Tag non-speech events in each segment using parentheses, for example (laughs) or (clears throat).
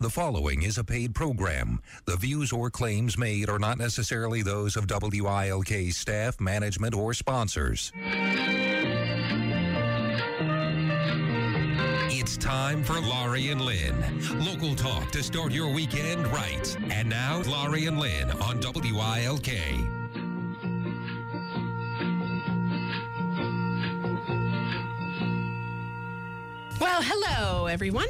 The following is a paid program. The views or claims made are not necessarily those of WILK staff, management, or sponsors. It's time for Laurie and Lynn. Local talk to start your weekend right. And now, Laurie and Lynn on WILK. Well, hello, everyone.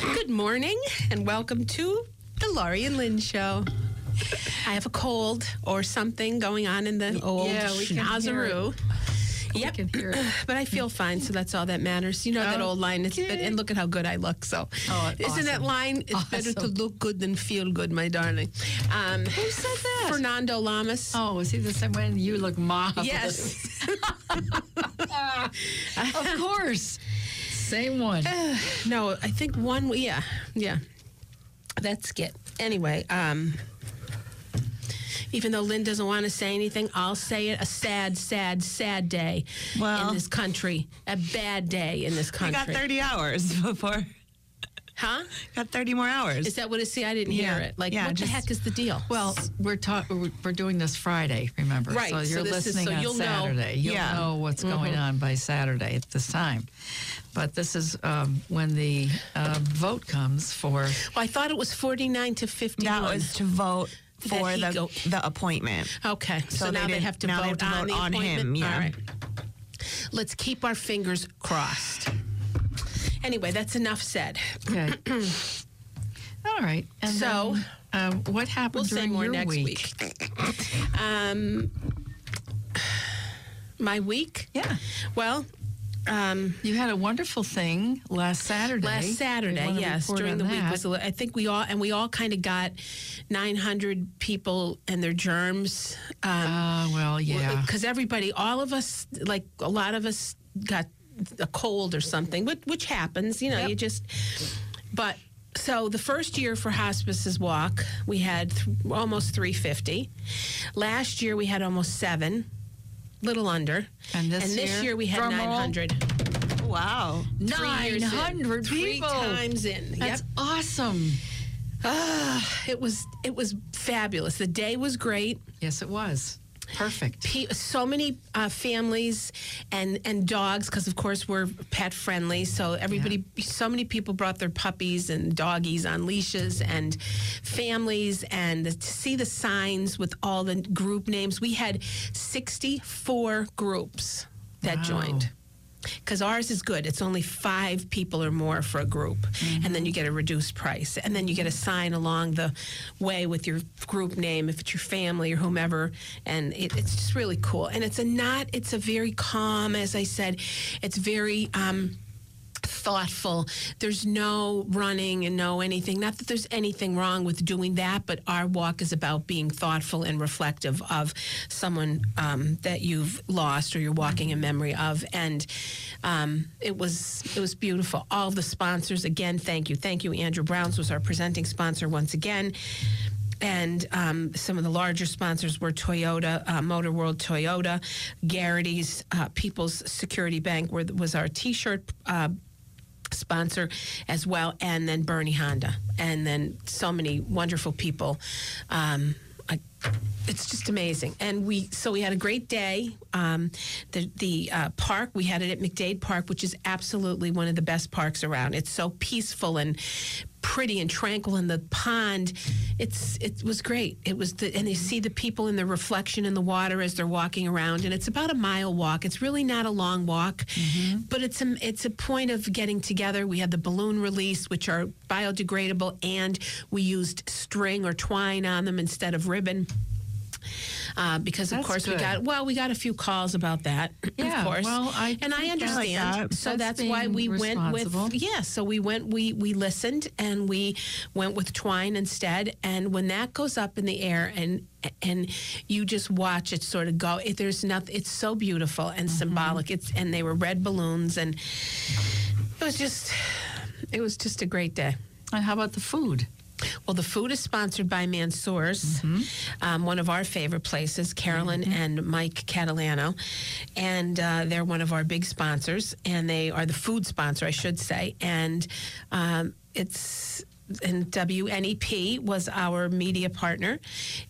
Good morning, and welcome to the Laurie and Lynn Show. I have a cold or something going on in the old yeah, we can hear schnozeroo. Yep. can hear it. (clears throat) But I feel fine, so that's all that matters. You know that old line, it's Okay. and look at how good I look. So, Oh, isn't that line? It's better to look good than feel good, my darling. Um, Who said that? Fernando Lamas. Oh, is he the same way? You look marvelous. Yes. (laughs) (laughs) of course. Same one. (sighs) No, I think one. Yeah, yeah. That's it. Anyway, um, even though Lynn doesn't want to say anything, I'll say it. A sad, sad, sad day Well- in this country. A bad day in this country. country. got 30 hours (laughs) before. Huh? Got 30 more hours. Is that what it is? See, I didn't hear it. Like, Yeah, what just- the heck is the deal? Well, we're ta- we're doing this Friday, remember? Right, So so you're is- listening so on you'll know. Saturday. You'll Yeah. know what's going on by Saturday at this time. But this is um, when the uh, vote comes for. Well, I thought it was 49 to 51. that was to vote for the, go- the appointment. Okay, so, So now they didn't- have to now vote they have to on vote the on him, yeah. All right. Let's keep our fingers crossed. Anyway, that's enough said. Okay. (clears throat) All right. And So- then, um, what happened We'll say more your next week? week. Um, my week? Yeah. Well, um, You had a wonderful thing last Saturday. last Saturday, yes, during the week was. a li- I think we all and we all kind of got 900 people and their germs. Um, Ah, well, yeah. because everybody, all of us, like a lot of us, got a cold or something, which, which happens. You know, Yep. you just. But so the first year for Hospice's Walk, we had th- almost 350. Last year we had almost seven, little under. And this year, year? we had Drum roll. 900. Wow. Three years in. 900 Three times in. That's yep. awesome. Ah, it was it was fabulous. The day was great. Yes, it was. Perfect. Pe- so many uh, families and and dogs because of course we're pet friendly so everybody so many people brought their puppies and doggies on leashes and families and to see the signs with all the group names we had 64 groups that Wow. joined because ours is good. It's only five people or more for a group, and then you get a reduced price, and then you get a sign along the way with your group name if it's your family or whomever, and it, it's just really cool. And it's a not. It's a very calm, as I said. It's very. Um, thoughtful. There's no running and no anything. Not that there's anything wrong with doing that, but our walk is about being thoughtful and reflective of someone um, that you've lost or you're walking in memory of. And um, it was it was beautiful. All the sponsors again, thank you, thank you. Andrew Browns was our presenting sponsor once again. And um, some of the larger sponsors were Toyota, uh, Motor World Toyota, Gerrity's, uh, People's Security Bank were, was our T-shirt uh, sponsor as well, and then Bernie Honda, and then so many wonderful people. Um, I, it's just amazing, and we so we had a great day. Um, the the uh, park we had it at McDade Park, which is absolutely one of the best parks around. It's so peaceful and pretty and tranquil in the pond. It's it was great. It was the and you see the people in the reflection in the water as they're walking around, and it's about a mile walk. It's really not a long walk, mm-hmm. but it's a it's a point of getting together. We had the balloon release, which are biodegradable, and we used string or twine on them instead of ribbon. Uh, because of That's course we got well we got a few calls about that Yeah, of course. well, I and I understand I like that. so That's that's, why we went with yeah so we went we we listened and we went with twine instead. And when that goes up in the air and and you just watch it sort of go it, there's nothing it's so beautiful and symbolic. It's and they were red balloons and it was just it was just a great day. And how about the food? Well, the food is sponsored by Mansour's, um, one of our favorite places, Carolyn and Mike Catalano. And uh, they're one of our big sponsors, and they are the food sponsor, I should say. And um, it's and WNEP was our media partner,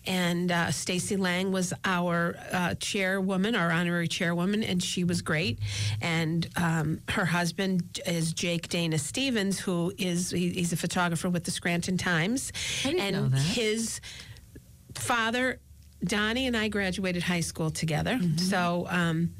and uh, Stacy Lang was our uh, chairwoman, our honorary chairwoman, and she was great. And um, her husband is Jake Danna Stevens, who is he, he's a photographer with the Scranton Times, and his father. Donnie and I graduated high school together. Mm-hmm. So, um,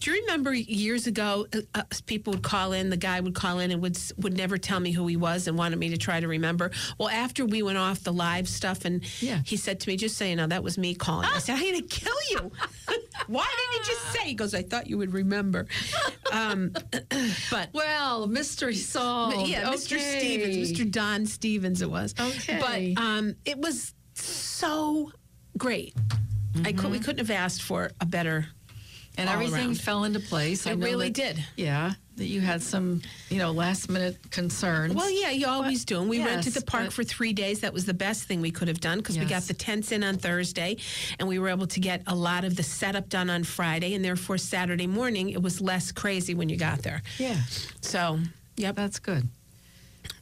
do you remember years ago, uh, uh, people would call in, the guy would call in and would would never tell me who he was and wanted me to try to remember. Well, after we went off the live stuff, and Yeah. he said to me, "Just so you know, that was me calling." I said, "I'm going to kill you." (laughs) Why didn't you just say? He goes, "I thought you would remember." Um, (laughs) but Well, mystery solved. yeah, Mr. Stevens, Mr. Don Stevens, it was. Okay. But um, it was so great. I could, we mm-hmm. couldn't have asked for a better. and everything around. fell into place. It really that- did. Yeah, that you had some, you know, last minute concerns. Well, yeah, you always do. And we rented yes, the park but- for three days. That was the best thing we could have done because we got the tents in on Thursday, and we were able to get a lot of the setup done on Friday, and therefore Saturday morning it was less crazy when you got there. yeah, So, yep, that's good.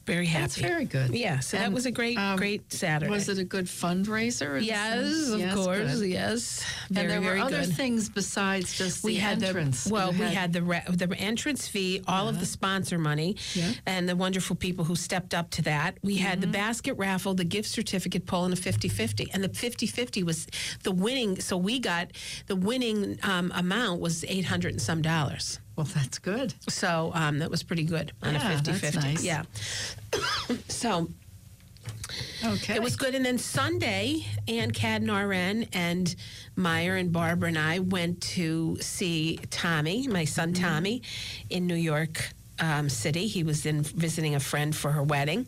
Very happy. That's very good. Yeah, so that was a great, um, great Saturday. Was it a good fundraiser? Yes, of Yes, course. good. Yes, very, and there were other good. things besides just we the had entrance. the well, You we had the re- the entrance fee, all of the sponsor money, Yeah. and the wonderful people who stepped up to that. We had the basket raffle, the gift certificate pull, and a 50-50. And the 50-50 was the winning. So we got the winning um, amount was eight hundred and some dollars. Well, that's good. So um, that was pretty good on Yeah, a that's 50-50. nice. Yeah. (coughs) so Okay. it was good. And then Sunday, Ann Cadden RN and Meyer and Barbara and I went to see Tommy, my son Mm-hmm. Tommy, in New York um, City. He was in visiting a friend for her wedding.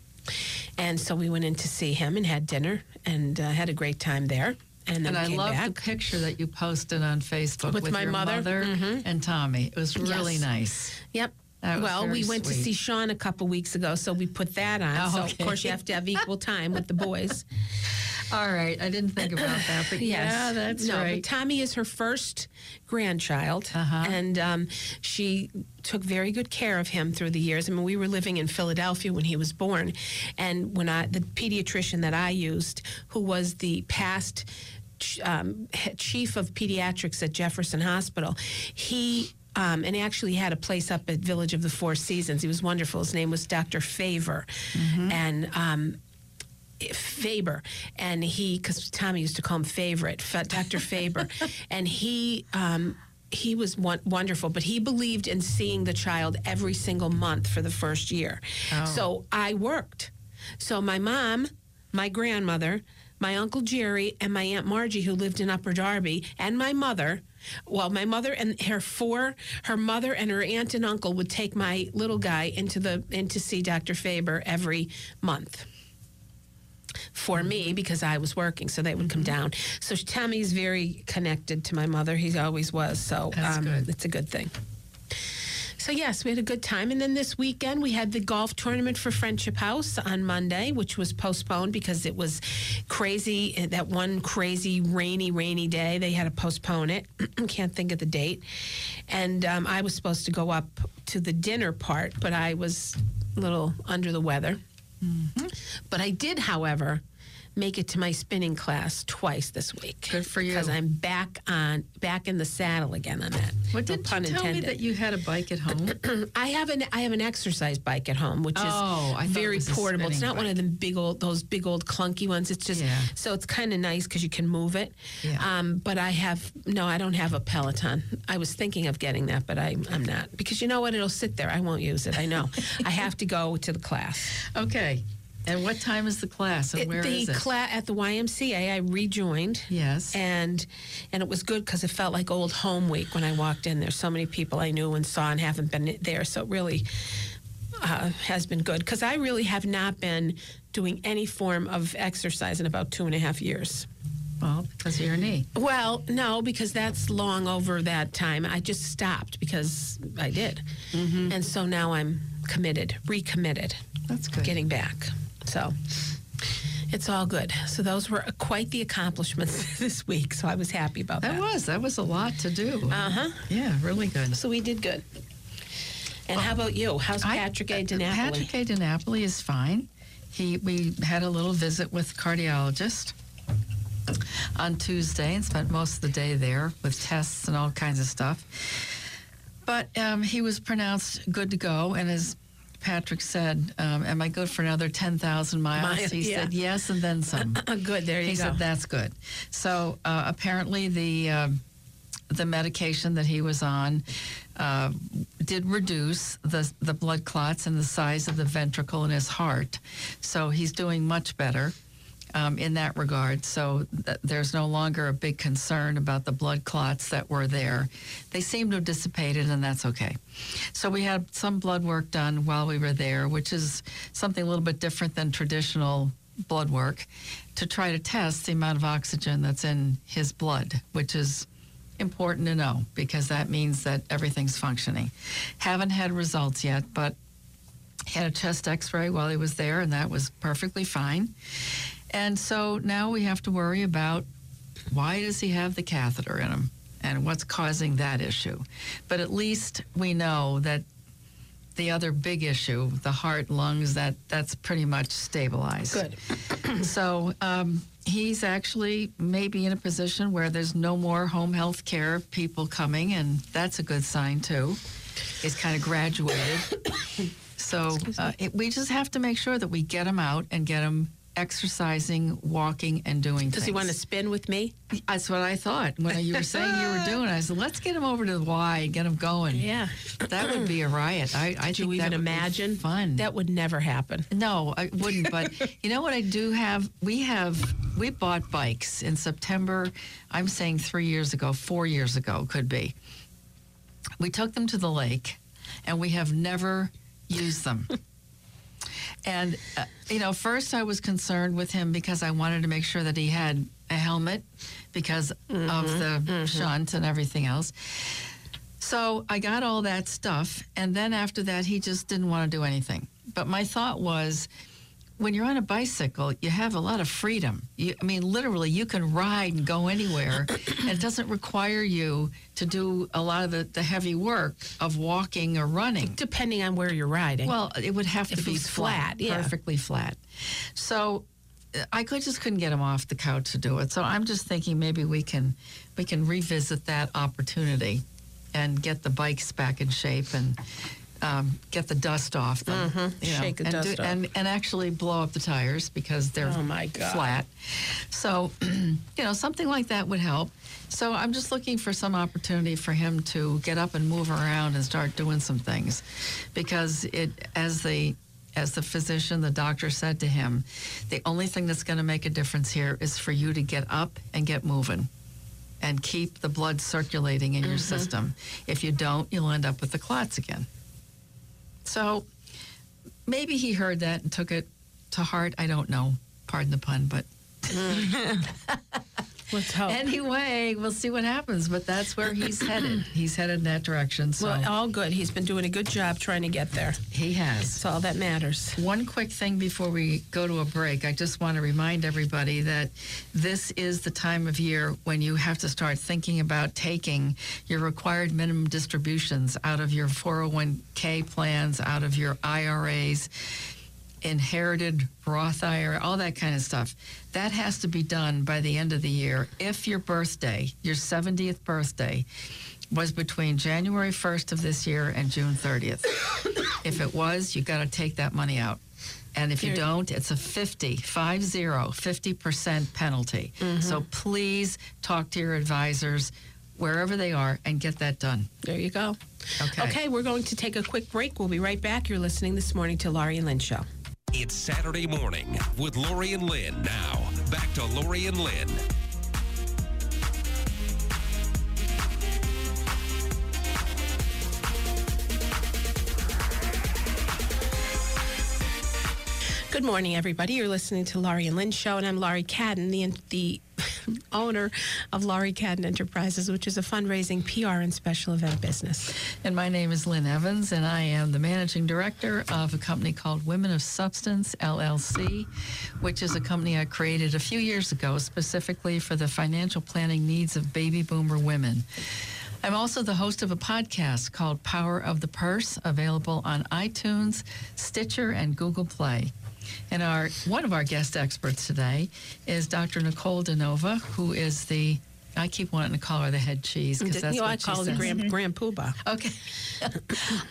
And so we went in to see him and had dinner and uh, had a great time there. And then And I love back. the picture that you posted on Facebook With my your mother. Mm-hmm. and Tommy. It was really Yes. nice. Yep. Well, we went to see Sean a couple weeks ago, so we put that on. Oh, so of course you have to have equal time with the boys. (laughs) All right, I didn't think about that, but yeah, that's no, right. But Tommy is her first grandchild, Uh-huh. and um, she took very good care of him through the years. I mean, we were living in Philadelphia when he was born, and when I, the pediatrician that I used, who was the past um, chief of pediatrics at Jefferson Hospital, he. Um, and he actually had a place up at Village of the Four Seasons. He was wonderful. His name was Dr. Favor. And um, Faber, and he because Tommy used to call him Favorite, Dr. Faber, (laughs) and he. Um, he was wonderful, but he believed in seeing the child every single month for the first year. So I worked. So my mom, my grandmother, my uncle Jerry, and my aunt Margie, who lived in Upper Darby, and my mother. Well, my mother and her four, her mother and her aunt and uncle would take my little guy into the in to see Dr. Faber every month for me because I was working, so they would come Mm-hmm. down. So Tommy's very connected to my mother. He always was. So That's um, good. it's a good thing. So yes, we had a good time, and then this weekend we had the golf tournament for Friendship House on Monday, which was postponed because it was crazy. eh, That one crazy rainy, rainy day, they had to postpone it. I (clears throat) can't think of the date. And um, I was supposed to go up to the dinner part, but I was a little under the weather. But I did, however, make it to my spinning class twice this week. Good for you. Because I'm back on back in the saddle again on that. What No did pun you tell intended. me that you had a bike at home? (clears throat) I have an I have an exercise bike at home, which is Oh, I thought it very portable. It's not one of them big old those big old clunky ones. It's just Yeah. so it's kind of nice because you can move it. Yeah. Um, but I have no, I don't have a Peloton. I was thinking of getting that, but I I'm not because you know what? It'll sit there. I won't use it. I know. (laughs) I have to go to the class. okay. And what time is the class and where the is it? cla- at the YMCA, I rejoined. Yes. And and it was good because it felt like old home week when I walked in. There's so many people I knew and saw and haven't been there, so it really uh, has been good because I really have not been doing any form of exercise in about two and a half years. well, because of your knee. Well, no, because that's long over that time. I just stopped because I did, and so now I'm committed, recommitted That's good. getting back. So it's all good. So those were quite the accomplishments (laughs) this week. So I was happy about that. that was that was a lot to do. Uh huh. Yeah, really good. So we did good. And how about you? How's Patrick A. DiNapoli? Patrick A. DiNapoli is fine. he we had a little visit with cardiologist on Tuesday and spent most of the day there with tests and all kinds of stuff. But um, he was pronounced good to go, and as Patrick said, um, "Am I good for another ten thousand miles?" He yeah. said yes, and then some. (laughs) good. There you he go. said that's good. So uh, apparently the um, the medication that he was on uh, did reduce the the blood clots and the size of the ventricle in his heart. So he's doing much better. Um, in that regard, so th- there's no longer a big concern about the blood clots that were there. They seem to have dissipated, and that's okay. So we had some blood work done while we were there, which is something a little bit different than traditional blood work to try to test the amount of oxygen that's in his blood, which is important to know because that means that everything's functioning. Haven't had results yet, but had a chest x ray while he was there, and that was perfectly fine. And so now we have to worry about why does he have the catheter in him and what's causing that issue. But at least we know that the other big issue, the heart, lungs, that that's pretty much stabilized. Good. (clears throat) So um, he's actually maybe in a position where there's no more home health care people coming, and that's a good sign too. He's kind of graduated. (coughs) so uh, it, we just have to make sure that we get him out and get him exercising, walking, and doing Does things. he want to spin with me? That's what I thought when you were saying you were (laughs) doing. it. I said, let's get him over to the Y and get him going. Yeah. That would be a riot. I, I you think even that would be imagine? fun. That would never happen. No, I wouldn't. But (laughs) you know what I do have? We have we bought bikes in September. I'm saying three years ago, four years ago, could be. We took them to the lake, and we have never used them. (laughs) and uh, you know, first I was concerned with him because I wanted to make sure that he had a helmet because of the shunt and everything else. So I got all that stuff, and then after that, he just didn't want to do anything. But my thought was, when you're on a bicycle, you have a lot of freedom. You, I mean, literally, you can ride and go anywhere, and it doesn't require you to do a lot of the, the heavy work of walking or running. Depending on where you're riding. Well, it would have If to be flat, flat, yeah. perfectly flat. So I could just couldn't get him off the couch to do it. So I'm just thinking maybe we can we can revisit that opportunity and get the bikes back in shape and um, get the dust off them. you know, Mm-hmm. Shake the and dust off. and and actually blow up the tires because they're Oh, my God. flat. So (clears throat) you know something like that would help. So I'm just looking for some opportunity for him to get up and move around and start doing some things, because it as the as the physician, the doctor said to him, the only thing that's going to make a difference here is for you to get up and get moving and keep the blood circulating in your system. If you don't, you'll end up with the clots again. So maybe he heard that and took it to heart. I don't know. Pardon the pun, but mm. (laughs) Let's hope. anyway, we'll see what happens. But that's where he's headed. (clears throat) He's headed in that direction. So well, all good. He's been doing a good job trying to get there. he has. That's all that matters. One quick thing before we go to a break. I just want to remind everybody that this is the time of year when you have to start thinking about taking your required minimum distributions out of your 401k plans, out of your IRAs, inherited Roth IRA, all that kind of stuff. That has to be done by the end of the year. If your birthday, your 70th birthday, was between January 1st of this year and June 30th. (coughs) if it was, you've got to take that money out. And if you don't, it's a 50, 50, 50% penalty. Mm-hmm. So please talk to your advisors wherever they are and get that done. There you go. Okay. Okay, we're going to take a quick break. We'll be right back. You're listening this morning to Laurie and Lynn Show. It's Saturday morning with Lori and Lynn. Now, back to Lori and Lynn. Good morning, everybody. You're listening to Laurie and Lynn Show, and I'm Laurie Cadden, the the (laughs) owner of Laurie Cadden Enterprises, which is a fundraising PR and special event business. And my name is Lynn Evans, and I am the managing director of a company called Women of Substance LLC, which is a company I created a few years ago specifically for the financial planning needs of baby boomer women. I'm also the host of a podcast called Power of the Purse, available on iTunes, Stitcher, and Google Play. And our one of our guest experts today is Dr. Nicole DeNova, who is the I keep wanting to call her the head cheese because that's you know, what I she call her says. Grand, Grand Poobah. Okay.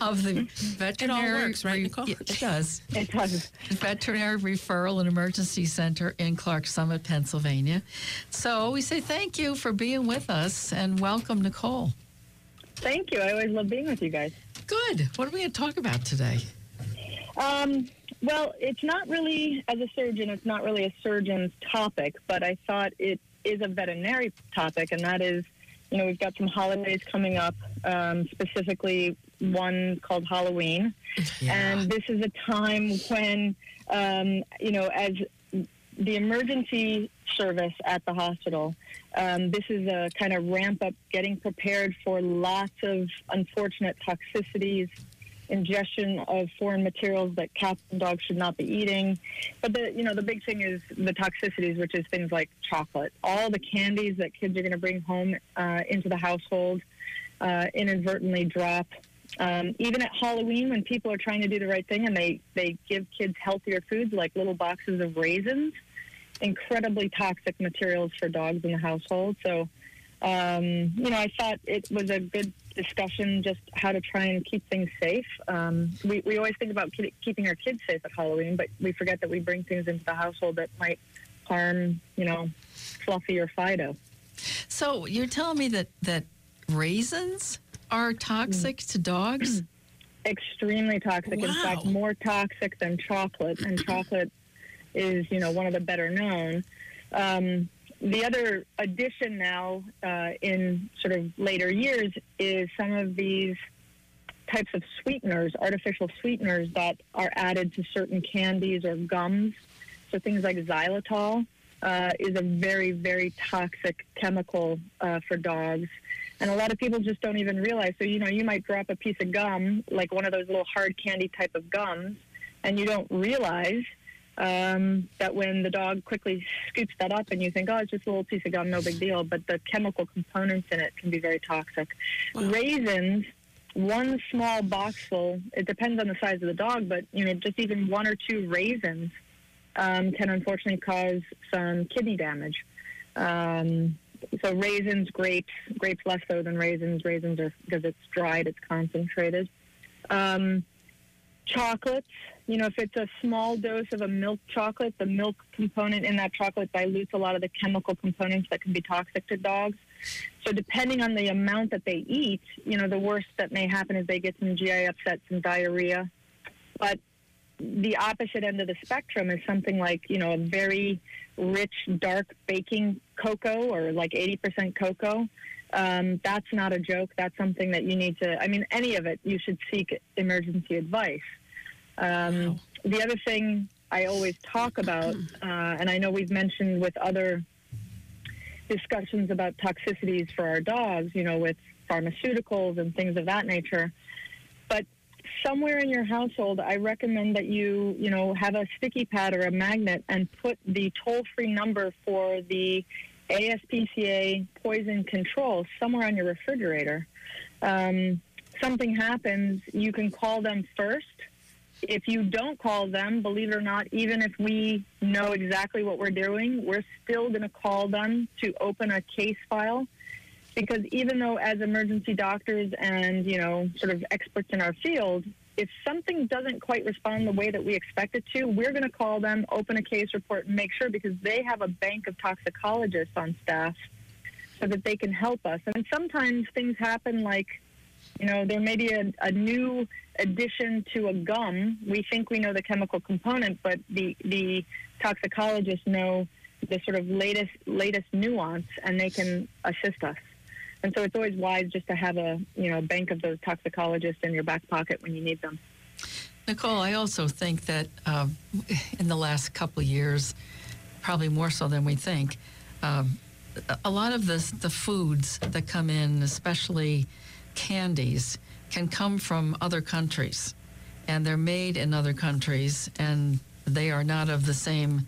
(laughs) of the veterinary. it works, right, Nicole? Yeah, it does. (laughs) It does. Veterinary Referral and Emergency Center in Clarks Summit, Pennsylvania. So we say thank you for being with us and welcome, Nicole. Thank you. I always love being with you guys. Good. What are we going to talk about today? Um, well, it's not really, as a surgeon, it's not really a surgeon's topic, but I thought it is a veterinary topic, and that is, you know, we've got some holidays coming up, um, specifically one called Halloween. And this is a time when, um, you know, as the emergency service at the hospital, um, this is a kind of ramp up getting prepared for lots of unfortunate toxicities, ingestion of foreign materials that cats and dogs should not be eating. But the you know the big thing is the toxicities, which is things like chocolate, all the candies that kids are going to bring home uh, into the household, uh, inadvertently drop. Um, even at Halloween, when people are trying to do the right thing and they, they give kids healthier foods like little boxes of raisins, incredibly toxic materials for dogs in the household. So, um, you know, I thought it was a good discussion just how to try and keep things safe. Um, we, we always think about keeping our kids safe at Halloween, but we forget that we bring things into the household that might harm, you know, Fluffy or Fido. So you're telling me that that raisins are toxic to dogs? (clears throat) extremely toxic. In fact, more toxic than chocolate, and chocolate is, you know, one of the better known. Um, the other addition now uh, in sort of later years is some of these types of sweeteners, artificial sweeteners that are added to certain candies or gums. So things like xylitol uh, is a very, very toxic chemical uh, for dogs. And a lot of people just don't even realize. So, you know, you might drop a piece of gum, like one of those little hard candy type of gums, and you don't realize um, that when the dog quickly scoops that up and you think, oh, it's just a little piece of gum, no big deal, but the chemical components in it can be very toxic. Raisins, one small boxful, it depends on the size of the dog, but, you know, just even one or two raisins um, can unfortunately cause some kidney damage. Um, so raisins, grapes, grapes less so than raisins. Raisins are because it's dried, it's concentrated. Um, chocolates, you know, if it's a small dose of a milk chocolate, the milk component in that chocolate dilutes a lot of the chemical components that can be toxic to dogs. So depending on the amount that they eat, you know, the worst that may happen is they get some GI upset, some diarrhea. But the opposite end of the spectrum is something like, you know, a very rich, dark baking cocoa or like 80% cocoa. Um, that's not a joke. That's something that you need to, I mean, any of it, you should seek emergency advice. Um, The other thing I always talk about, (clears throat) uh, and I know we've mentioned with other discussions about toxicities for our dogs, you know, with pharmaceuticals and things of that nature. But somewhere in your household, I recommend that you, you know, have a sticky pad or a magnet and put the toll-free number for the ASPCA poison control somewhere on your refrigerator. Um, something happens, you can call them first. If you don't call them, believe it or not, even if we know exactly what we're doing, we're still going to call them to open a case file. Because even though as emergency doctors and you know sort of experts in our field if something doesn't quite respond the way that we expect it to we're going to call them open a case report and make sure because they have a bank of toxicologists on staff so that they can help us. And sometimes things happen like you know there may be a, a new addition to a gum we think we know the chemical component but the the toxicologists know the sort of latest latest nuance and they can assist us and so it's always wise just to have a you know bank of those toxicologists in your back pocket when you need them. Nicole, I also think that um, in the last couple of years, probably more so than we think, a- a lot of the, the foods that come in, especially candies, can come from other countries. And they're made in other countries, and they are not of the same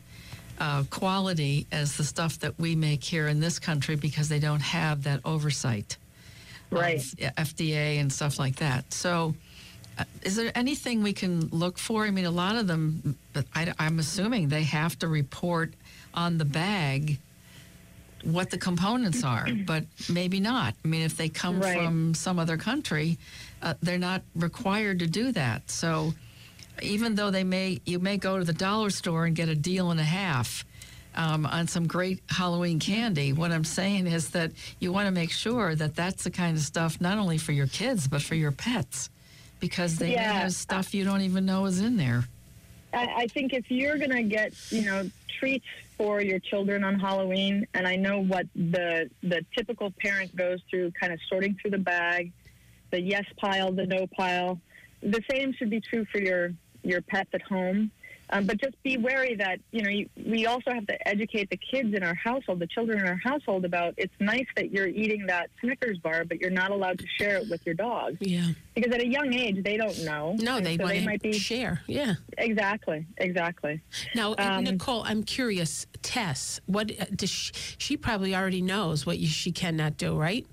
uh, quality as the stuff that we make here in this country because they don't have that oversight Right. FDA and stuff like that. So uh, is there anything we can look for? I mean, a lot of them, but I, I'm assuming they have to report on the bag what the components are, but maybe not. I mean, if they come Right. from some other country, uh, they're not required to do that. So even though they may, you may go to the dollar store and get a deal and a half um, on some great Halloween candy. What I'm saying is that you want to make sure that that's the kind of stuff not only for your kids but for your pets, because they Yeah. have stuff you don't even know is in there. I, I think if you're going to get, you know, treats for your children on Halloween, and I know what the the typical parent goes through, kind of sorting through the bag, the yes pile, the no pile. The same should be true for your your pets at home. Um, but just be wary that you know you, we also have to educate the kids in our household, the children in our household, about it's nice that you're eating that Snickers bar, but you're not allowed to share it with your dog Yeah. because at a young age they don't know. No, they so they might be share. Yeah. exactly, exactly. Now, Um, Nicole, I'm curious. Tess, what uh, does she, she probably already knows what you, she cannot do, right?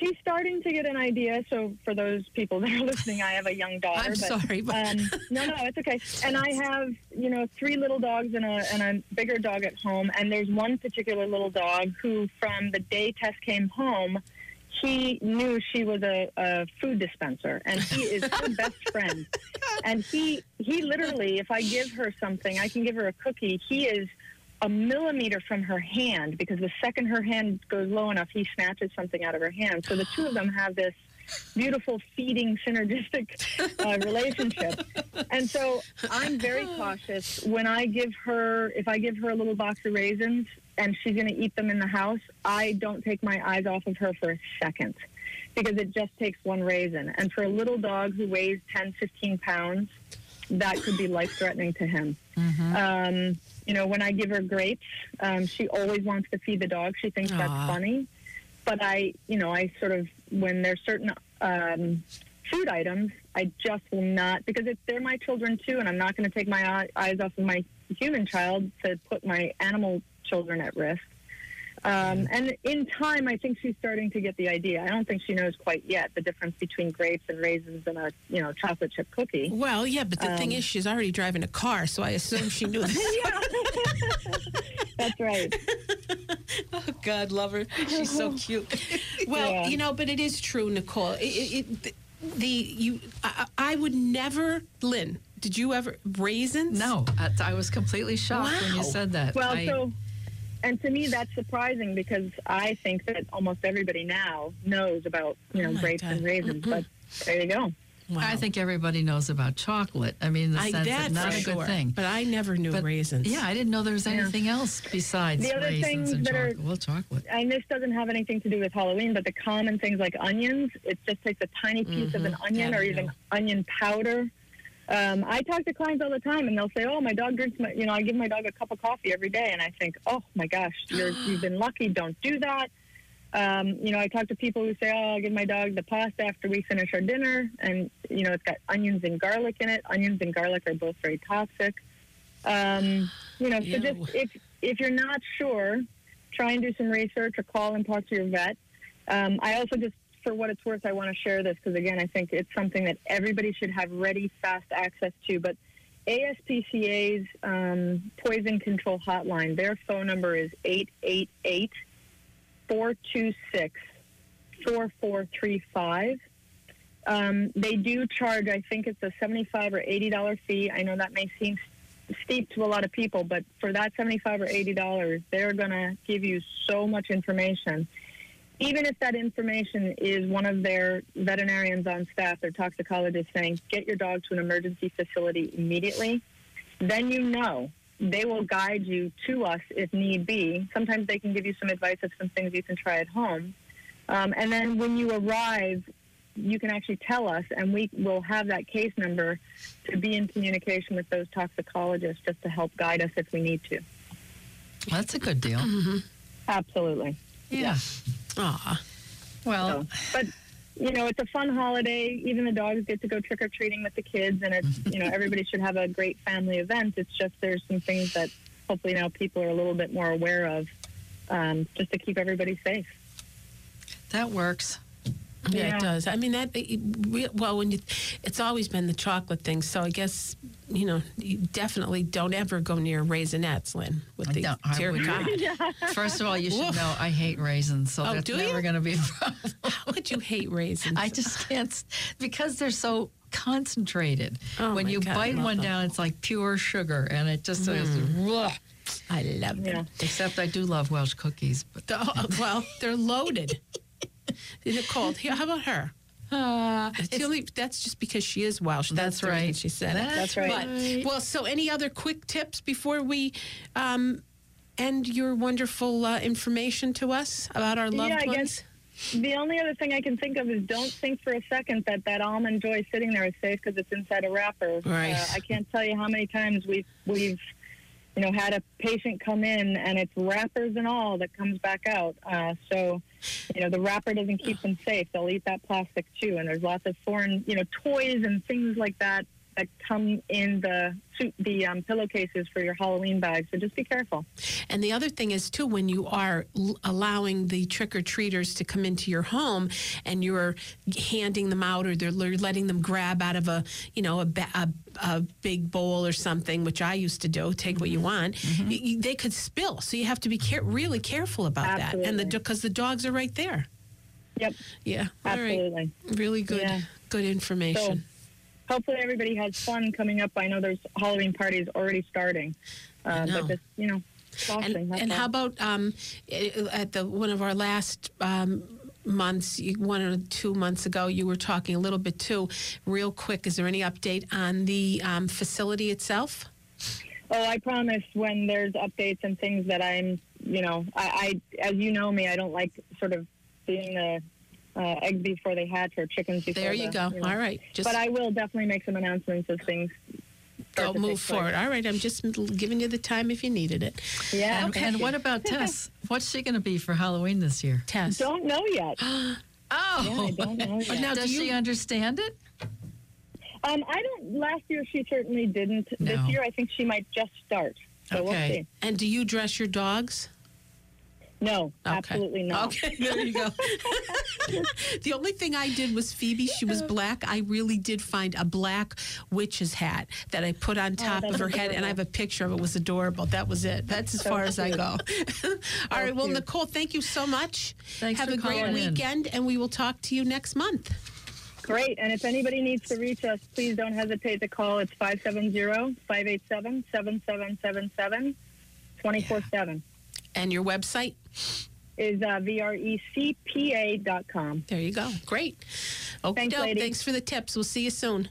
She she's starting to get an idea. So for those people that are listening, I have a young daughter. I'm but, sorry, but- um, no, no, it's okay. And I have you know three little dogs and a and a bigger dog at home. And there's one particular little dog who, from the day Tess came home, he knew she was a, a food dispenser, and he is her (laughs) best friend. And he he literally, if I give her something, I can give her a cookie. He is a millimeter from her hand because the second her hand goes low enough, he snatches something out of her hand. So the two of them have this beautiful feeding synergistic uh, (laughs) relationship. And so I'm very cautious when I give her, if I give her a little box of raisins and she's going to eat them in the house, I don't take my eyes off of her for a second because it just takes one raisin. And for a little dog who weighs 10, 15 pounds, that could be life threatening to him. Um, you know, when I give her grapes, um, she always wants to feed the dog. She thinks that's funny. But I, you know, I sort of, when there's certain um, food items, I just will not, because if they're my children too, and I'm not going to take my eye- eyes off of my human child to put my animal children at risk. Um, and in time, I think she's starting to get the idea. I don't think she knows quite yet the difference between grapes and raisins and a, you know, chocolate chip cookie. Well, yeah, but the Um, thing is, she's already driving a car, so I assume she knew (laughs) this. That's right. (laughs) oh, God, love her. She's so (laughs) cute. Well, Yeah. you know, but it is true, Nicole. It, it, it, the you, I, I would never, Lynn. Did you ever raisins? No, I, I was completely shocked when you said that. Well, I, so, and to me, that's surprising because I think that almost everybody now knows about, you know, Oh grapes God. and raisins. Mm-hmm. But there you go. Wow. I think everybody knows about chocolate. I mean, in the I, sense that that not a sure. good thing. But I never knew But, raisins. Yeah, I didn't know there was Yeah. anything else besides The other raisins and that are- chocolate. Well, chocolate. And this doesn't have anything to do with Halloween, but the common things like onions, it just takes a tiny piece of mm-hmm. an onion Yeah, or I even know. onion powder. Um, I talk to clients all the time, and they'll say, "Oh, my dog drinks my, you know, I give my dog a cup of coffee every day," and I think, "Oh my gosh, you're, (gasps) you've been lucky. Don't do that." Um, you know, I talk to people who say, "Oh, I'll give my dog the pasta after we finish our dinner," and you know, it's got onions and garlic in it. Onions and garlic are both very toxic. Um, you know, so Ew. just if if you're not sure, try and do some research or call and talk to your vet. Um, I also just, for what it's worth, I want to share this because again, I think it's something that everybody should have ready, fast access to. But ASPCA's um, poison control hotline, their phone number is 888 426 4435. Um, they do charge, I think it's a 75 or $80 fee. I know that may seem steep to a lot of people, but for that 75 or $80, they're going to give you so much information. Even if that information is one of their veterinarians on staff, their toxicologists saying, get your dog to an emergency facility immediately, then you know they will guide you to us if need be. Sometimes they can give you some advice of some things you can try at home. Um, and then when you arrive, you can actually tell us, and we will have that case number to be in communication with those toxicologists just to help guide us if we need to. That's a good deal. Absolutely. Yeah. Aw. Well, So, but you know, it's a fun holiday. Even the dogs get to go trick or treating with the kids, and it's you know (laughs) everybody should have a great family event. It's just there's some things that hopefully now people are a little bit more aware of, um, just to keep everybody safe. that works. Yeah, Yeah. it does. I mean that. it- Well, when you, it's always been the chocolate thing. So I guess you know, you definitely don't ever go near raisinets, Lynn. With the No, dear God, First of all, you should Woof. know I hate raisins, so Oh, that's never going to be a problem. (laughs) how would you hate raisins? I just can't because they're so concentrated. Oh, when you God, bite one them. down, it's like pure sugar, and it just is. Mm. Ugh. I love them. Yeah. Except I do love Welsh cookies, but (laughs) Oh, well, they're loaded. Nicole, here, how about her? (laughs) uh, It's the only, that's just because she is Welsh. That's the reason right. She said it. That's right. But, well, so any other quick tips before we um, end your wonderful uh, information to us about our loved Yeah, I ones? guess- The only other thing I can think of is don't think for a second that that almond joy sitting there is safe because it's inside a wrapper. Right. Uh, I can't tell you how many times we've we've you know had a patient come in and it's wrappers and all that comes back out. Uh, so you know the wrapper doesn't keep them safe. They'll eat that plastic too. And there's lots of foreign you know toys and things like that that come in the suit the um, pillowcases for your Halloween bags. So just be careful. And the other thing is too, when you are l- allowing the trick or treaters to come into your home and you're handing them out or they're letting them grab out of a, you know, a, ba- a, a big bowl or something, which I used to do, take what you want, y- y- they could spill. So you have to be care- really careful about that. And the because the dogs are right there. Yep, Yeah. All right. absolutely. Really good, Yeah. good information. Hopefully everybody has fun coming up. I know there's Halloween parties already starting, uh, but just you know, caution. and, and how about um, at the one of our last um, months, one or two months ago, you were talking a little bit too. Real quick, is there any update on the um, facility itself? Oh, I promise when there's updates and things that I'm, you know, I, I as you know me, I don't like sort of being the uh, eggs before they hatch or chickens before. There you the- go. know. All right, just But I will definitely make some announcements as things. start go move forward. All right, I'm just giving you the time if you needed it. Yeah. and, thank and what about (laughs) Tess? What's she going to be for Halloween this year? Tess. Don't know yet. (gasps) Oh, (gasps) Yeah, I don't know yet. now, do does you- she understand it? Um, I don't. Last year she certainly didn't. This year I think she might just start. So we'll Okay. see. And do you dress your dogs? No, Okay. absolutely not. Okay, there you go. (laughs) the only thing I did was Phoebe. She was black. I really did find a black witch's hat that I put on oh, top of that's her head, and I have a picture of it. It was adorable. That was it. That's as So far as I cute. go. (laughs) All right. Well, cute. Nicole, thank you so much. Thanks have for a great calling in. weekend, and we will talk to you next month. Great. And if anybody needs to reach us, please don't hesitate to call. It's 570-587-7777, 24-7. And your website. Is uh, vrecpa.com. There you go. Great. Okay. Thanks, ladies. Thanks for the tips. We'll see you soon.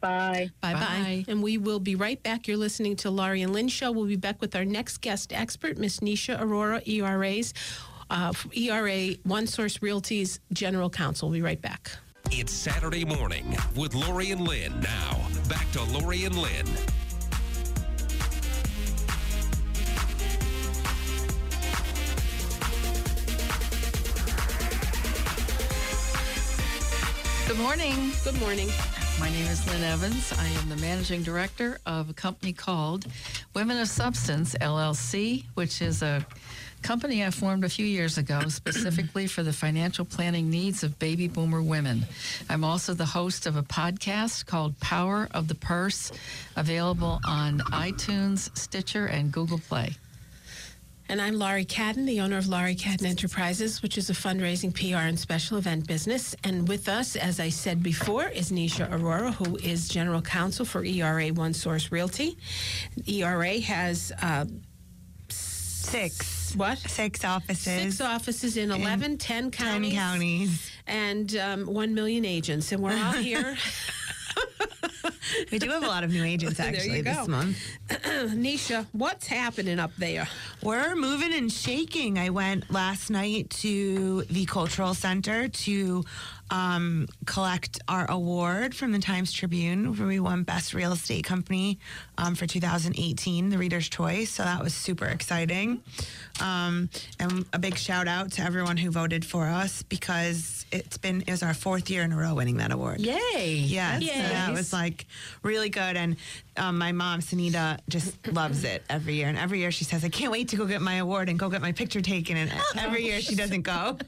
Bye. Bye bye. Bye. And we will be right back. You're listening to Laurie and Lynn Show. We'll be back with our next guest expert, Miss Nisha Aurora, ERA's, uh, ERA One Source Realty's General Counsel. We'll be right back. It's Saturday morning with Lori and Lynn. Now, back to Lori and Lynn. Good morning. Good morning. My name is Lynn Evans. I am the managing director of a company called Women of Substance LLC, which is a company I formed a few years ago (coughs) specifically for the financial planning needs of baby boomer women. I'm also the host of a podcast called Power of the Purse, available on iTunes, Stitcher, and Google Play. And I'm Laurie Cadden, the owner of Laurie Cadden Enterprises, which is a fundraising PR and special event business. And with us, as I said before, is Nisha Aurora, who is general counsel for ERA One Source Realty. ERA has uh, Six. what? Six offices. Six offices in 11, 10 Ten counties. counties. And um, 1 million agents. And we're all (laughs) here. We do have a lot of new agents (laughs) actually this month. (clears throat) Nisha, what's happening up there? We're moving and shaking. I went last night to the Cultural Center to um, collect our award from the Times Tribune, where we won Best Real Estate Company um, for 2018, the Reader's Choice. So that was super exciting. Um, and a big shout out to everyone who voted for us because it's been it was our fourth year in a row winning that award. Yay! Yes, yeah, it nice. was like really good. And um, my mom, Sunita, just loves it every year. And every year she says, I can't wait to go get my award and go get my picture taken. And (laughs) every year she doesn't go.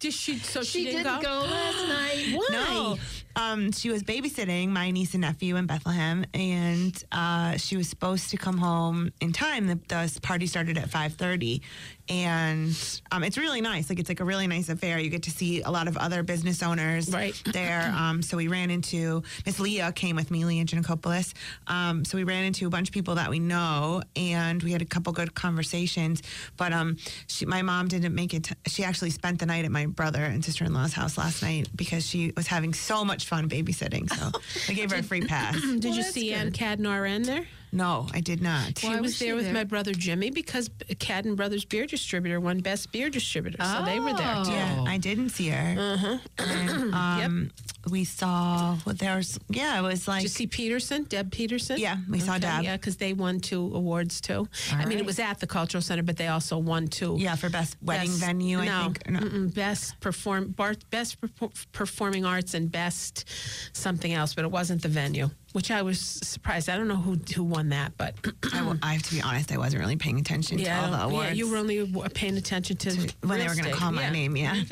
Did she? So she, She didn't, didn't go last night. (gasps) Why? No. Um, she was babysitting my niece and nephew in Bethlehem, and uh, she was supposed to come home in time. The, the party started at five thirty, and um, it's really nice. Like it's like a really nice affair. You get to see a lot of other business owners Right. (laughs) there. Um, so we ran into Miss Leah came with me, Leah Giannakopoulos. Um, so we ran into a bunch of people that we know, and we had a couple good conversations. But um, she, my mom didn't make it. she actually spent the night at my brother and sister in law's house last night because she was having so much fun babysitting. So (laughs) I gave her a free pass. Did Well, you that's see Ann good. Cadden there? No, I did not. She Why was, was there with there? my brother Jimmy because Cadden Brothers Beer Distributor won Best Beer Distributor, so they were there Oh. too. Yeah, I didn't see her. And, (clears throat) um, We saw what there was. Yeah, it was like Did you see Peterson, Deb Peterson? Yeah, we saw Deb. Yeah, because they won two awards too. I mean, it was at the Cultural Center, but they also won two. yeah for best wedding Best- venue. I no, think. Or no. best perform, bar, best perfor- performing arts and best something else, but it wasn't the venue, which I was surprised. I don't know who who won that, but I have to be honest. I wasn't really paying attention yeah, to I all the awards. yeah, you were only paying attention to, To when they were gonna call my name, yeah.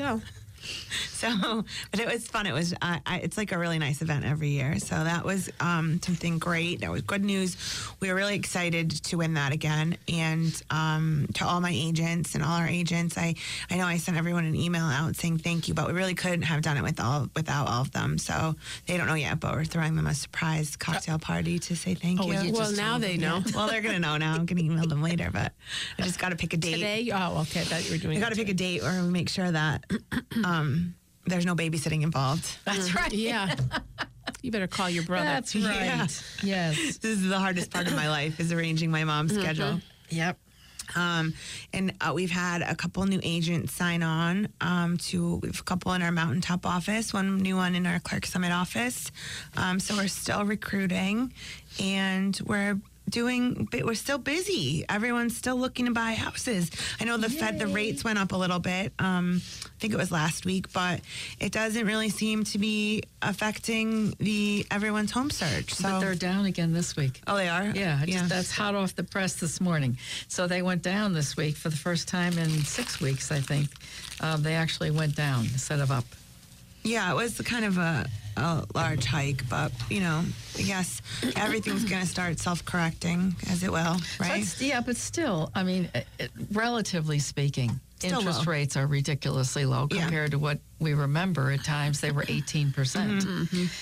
There you go. So, but it was fun. It was, uh, I, it's like a really nice event every year. So that was um, something great. That was good news. We were really excited to win that again. And um, to all my agents and all our agents, I, I know I sent everyone an email out saying thank you, but we really couldn't have done it with all, without all of them. So they don't know yet, but we're throwing them a surprise cocktail party to say thank Oh, you. well, you Well, now they them, know. well, they're going to know now. I'm going to email them later, but I just got to pick a date. Today? Oh, okay. I thought you were doing I got to it pick a date where we make sure that (clears throat) um, there's no babysitting involved. That's right. Yeah. (laughs) you better call your brother. That's right. Yeah. Yes. This is the hardest part of my life is arranging my mom's schedule. Yep. Um, and uh, we've had a couple new agents sign on um, to a couple in our mountaintop office, one new one in our Clarks Summit office. Um, so we're still recruiting, and we're doing we're still busy everyone's still looking to buy houses i know the fed the rates went up a little bit um, i think it was last week but it doesn't really seem to be affecting the everyone's home search so But they're down again this week. oh they are Yeah, just, that's hot off the press this morning. So they went down this week for the first time in six weeks, I think. Um, they actually went down instead of up. Yeah, it was kind of a, a large hike, but you know, I guess everything's going to start self-correcting as it will, right? But, yeah, but still, I mean, it, it- relatively speaking, Still interest low. rates are ridiculously low Yeah. compared to what we remember. At times, they were 18%. percent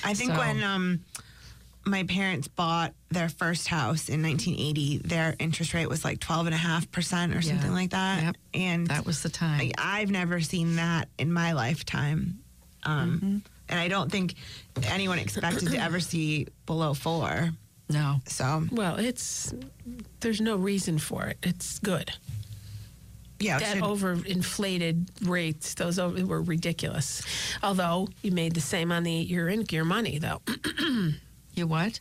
I think So- when um, my parents bought their first house in 1980, their interest rate was like 12.5% or Yeah. something like that. Yep. And That was the time. I, I've never seen that in my lifetime. Um, Mm-hmm. And I don't think anyone expected to ever see below four. no. So, Well, it's there's no reason for it. It's good. yeah, That overinflated rates, those over, were ridiculous. Although you made the same on the your in, your money though. (clears throat) You what?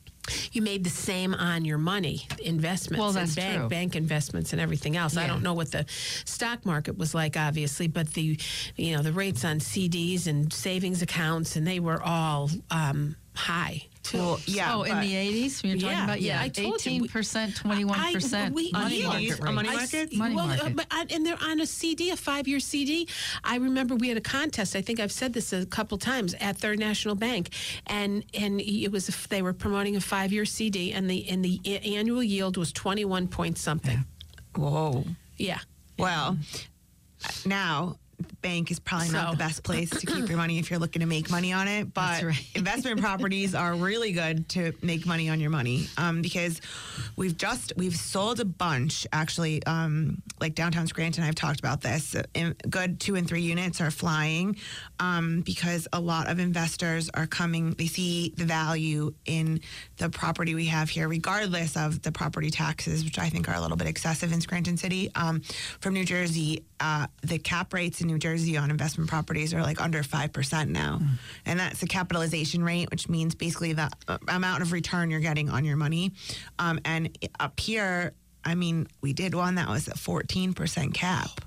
You made the same on your money investments Well, and that's bank true. bank investments and everything else. I don't know what the stock market was like, obviously, but the you know the rates on CDs and savings accounts and they were all um, high too. Well, yeah. oh, in the 80s? You're talking Yeah, about? yeah, Yeah, I told 18%, 21% I- we- money yeah. market A rate. money market? s- Money well, uh, market. but I, and they're on a CD, a five-year CD. I remember we had a contest. I think I've said this a couple times at Third National Bank, and and it was they were promoting a five-year CD, and the and the annual yield was twenty-one point something. Whoa. Yeah. Well, now bank is probably not So- the best place to keep your money if you're looking to make money on it. But right. (laughs) investment properties are really good to make money on your money um, because we've just we've sold a bunch actually. Um, like downtown Scranton, I've talked about this. In- good two and three units are flying um, because a lot of investors are coming. They see the value in the property we have here, regardless of the property taxes, which I think are a little bit excessive in Scranton City. Um, from New Jersey, uh, the cap rates in New Jersey on investment properties are like under 5% now. And that's the capitalization rate, which means basically the uh, amount of return you're getting on your money. Um, and up here, I mean, we did one that was a 14% cap.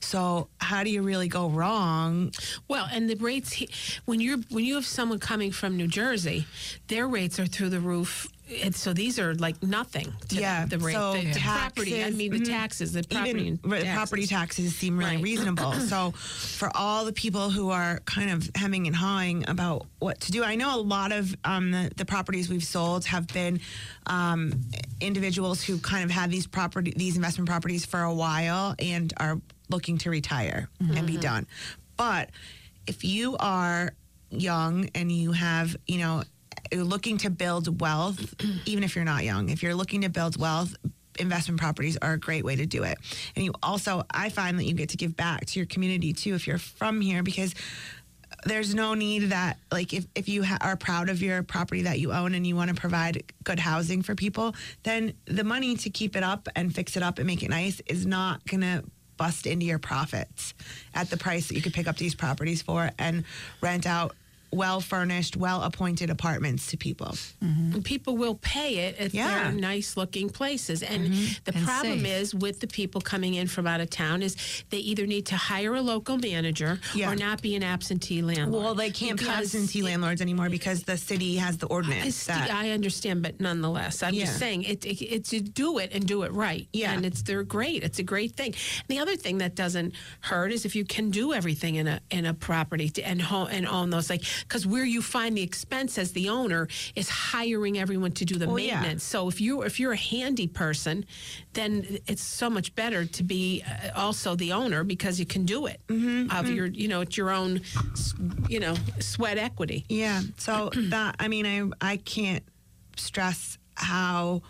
So how do you really go wrong? Well, and the rates when you're when you have someone coming from New Jersey, their rates are through the roof. And so these are like nothing. To Yeah, the rate, so the, the property. I taxes, mean, the mhm. taxes, the property, Even and taxes. property taxes seem really Right. reasonable. (clears throat) so, for all the people who are kind of hemming and hawing about what to do, I know a lot of um, the, the properties we've sold have been um, individuals who kind of had these property, these investment properties for a while and are looking to retire and be mm-hmm. done. But if you are young and you have, you know, you're looking to build wealth, (clears throat) even if you're not young, if you're looking to build wealth, investment properties are a great way to do it. And you also, I find that you get to give back to your community too if you're from here because there's no need that like if, if you ha- are proud of your property that you own and you want to provide good housing for people then the money to keep it up and fix it up and make it nice is not going to bust into your profits at the price that you could pick up these properties for and rent out well furnished well appointed apartments to people And people will pay it if Yeah. they're nice looking places. And mm-hmm. the And problem safe. is with the people coming in from out of town is they either need to hire a local manager Yeah. or not be an absentee landlord. well they can't be absentee landlords anymore because the city has the I, ordinance that I understand, but nonetheless, I'm Yeah. just saying it, it, it's to do it and do it right. Yeah. and it's they're great. It's a great thing. The other thing that doesn't hurt is if you can do everything in a in a property to, and home and own those like because where you find the expense as the owner is hiring everyone to do the Well, yeah. maintenance. So if you if you're a handy person, then it's so much better to be uh, also the owner because you can do it Mm-hmm, of your you know it's your own you know sweat equity. Yeah. So (clears throat) that I mean I I can't stress how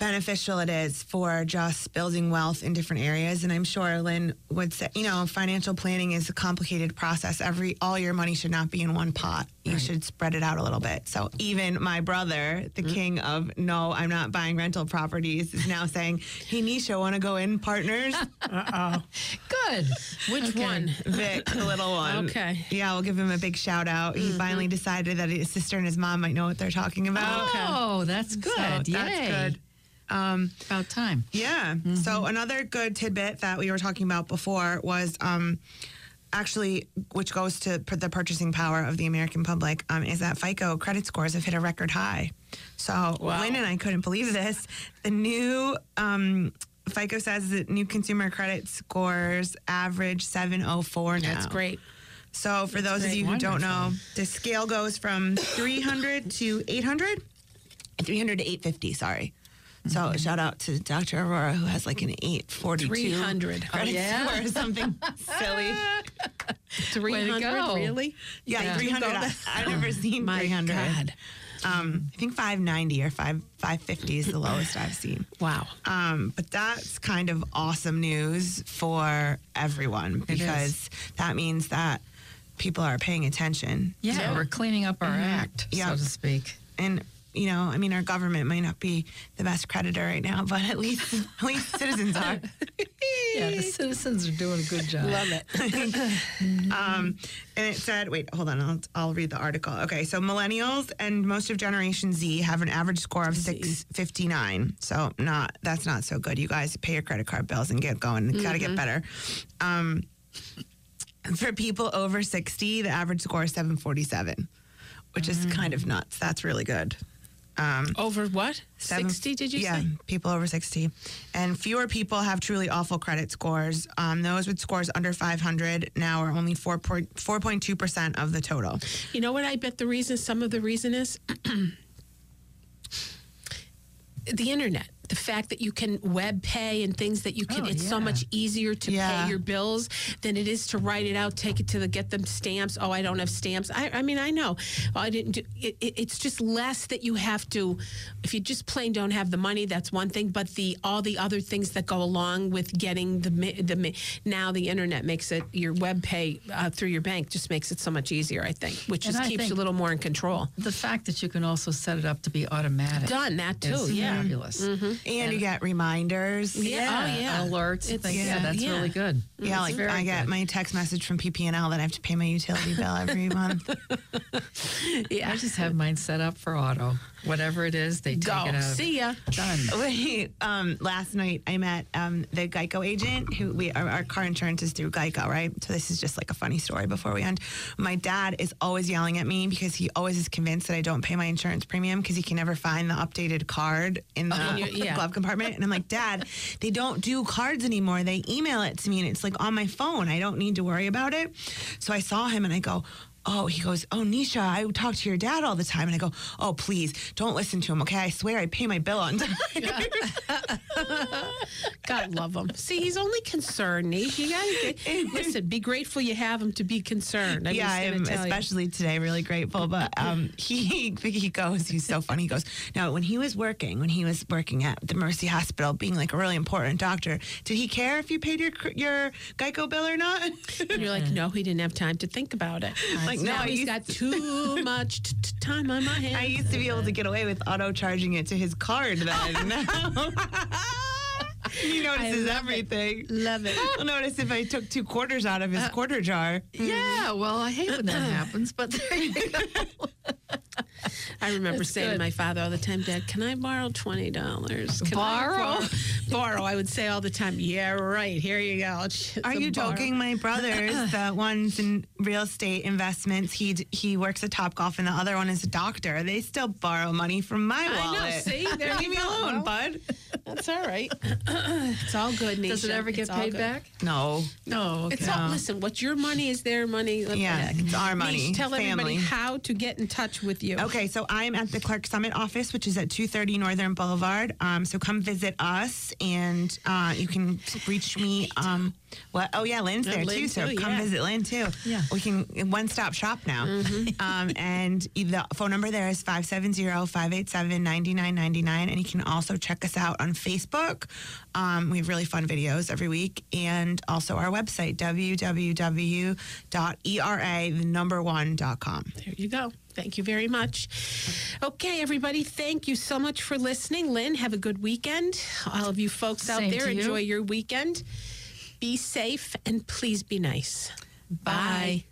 beneficial it is for just building wealth in different areas and I'm sure Lynn would say you know financial planning is a complicated process every all your money should not be in one pot you should spread it out a little bit so even my brother the king of no I'm not buying rental properties is now (laughs) saying hey Nisha want to go in partners (laughs) uh oh. Good. Which Okay. one? Vic, the little one. Okay. Yeah, we'll give him a big shout out. He finally decided that his sister and his mom might know what they're talking about. Oh, that's good. So Yay. that's good. Um, About time. yeah. So another good tidbit that we were talking about before was um, actually, which goes to the purchasing power of the American public, um, is that FICO credit scores have hit a record high. So Lynn and I couldn't believe this. The new um, FICO says that new consumer credit scores average 704 now. That's great. So, for those of you who don't know, the scale goes from 300 to 800, 300 to 850, sorry. So, shout out to Dr. Aurora, who has like an 842 300. credit yeah? score or something silly. (laughs) 300 go. really? Yeah, Yeah. 300. I, I've never (laughs) seen My 300. God. Um, I think 590 or 5 550 is the lowest I've seen. (laughs) Wow. Um, but that's kind of awesome news for everyone because that means that people are paying attention. Yeah, we're cleaning up our act, Yeah. so to speak. and you know, I mean, our government might not be the best creditor right now, but at least at least (laughs) citizens are. Yeah, the citizens are doing a good job. Love it. (laughs) Um, and it said, wait, hold on, I'll, I'll read the article. Okay, so millennials and most of Generation Z have an average score of six fifty nine. So not that's not so good. You guys pay your credit card bills and get going. Got to get better. Um, for people over sixty, the average score is seven forty seven, which is kind of nuts. That's really good. Um, Over what? Seven- 60, did you yeah, say? people over 60. And fewer people have truly awful credit scores. Um, those with scores under 500 now are only 4.2% of the total. You know what I bet the reason, some of the reason is? (clears throat) the internet. The fact that you can web pay and things that you can, Oh, it's so much easier to Yeah. pay your bills than it is to write it out, take it to the, get them stamps. Oh, I don't have stamps. I, I mean, I know. I didn't do it, it, It's just less that you have to, if you just plain don't have the money, that's one thing. But the, all the other things that go along with getting the, the, now the internet makes it, your web pay uh, through your bank just makes it so much easier, I think, which And just I keeps you a little more in control. The fact that you can also set it up to be automatic. Done, that too, is yeah. Fabulous. And, you get reminders. Yeah. Oh, yeah. Alerts. It's- things. yeah, Yeah, that's yeah. really good. Yeah, It's like very I get good. my text message from PP&L that I have to pay my utility bill every (laughs) month. Yeah. I just have mine set up for auto. Whatever it is, they take Go. it out. See ya. Done. (laughs) Wait, um, last night I met um, the Geico agent who we our, our car insurance is through Geico, right? So this is just like a funny story before we end. My dad is always yelling at me because he always is convinced that I don't pay my insurance premium because he can never find the updated card in the in (laughs) yeah. glove compartment. And I'm like, Dad, they don't do cards anymore. They email it to me and it's like on my phone. I don't need to worry about it. So I saw him and I go, Oh, he goes, Oh, Nisha, I talk to your dad all the time. And I go, Oh, please don't listen to him. Okay. I swear I pay my bill on time. (laughs) God love him. See, he's only concerned, Nish. You gotta get, (laughs) listen. Be grateful you have him to be concerned. I'm yeah, I'm tell you. especially today really grateful. But um, (laughs) he he goes, he's so funny. He goes, now when he was working, when he was working at the Mercy Hospital, being like a really important doctor, did he care if you paid your cr- your Geico bill or not? And you're like, no, he didn't have time to think about it. Like, no, now he's got (laughs) too much t- t- time on my hands. I used to be able to get away with auto charging it to his card then. Now- (laughs) (laughs) he notices love it. everything. Love it. He'll notice if I took two quarters out of his uh, quarter jar. Yeah, well, I hate when that happens, but there you go. I remember That's saying to my father all the time, Dad, can I borrow twenty dollars? Borrow? borrow. I would say all the time, Yeah, right. Here you go. It's Are you borrow." joking? My brothers, (laughs) the one's in real estate investments. He he works at Topgolf, and the other one is a doctor. They still borrow money from my I know, wallet. see? There (laughs) leave you me go. alone, bud. That's all right. (coughs) it's all good, Nisha. Does it ever get It's paid back? No, No. Okay. It's all, listen, what's your money is their money. What the Yeah, heck? it's our money, Nish, tell everybody how to get in touch with you. Okay, so I'm at the Clarks Summit office, which is at 230 Northern Boulevard. Um, so come visit us, and uh, you can reach me. Um, what? Oh yeah, Lynn's there Lynn too. So too, come yeah. Mm-hmm. visit Lynn too. Yeah. we can one stop shop now. um, (laughs) and the phone number there is 570-587-9999, and you can also check us out on Facebook. Um, we have really fun videos every week, and also our website www.era the number one dot com. There you go. Thank you very much. Okay, everybody, thank you so much for listening. Lynn, have a good weekend. All of you folks out Same there, you. enjoy your weekend. Be safe and please be nice. Bye.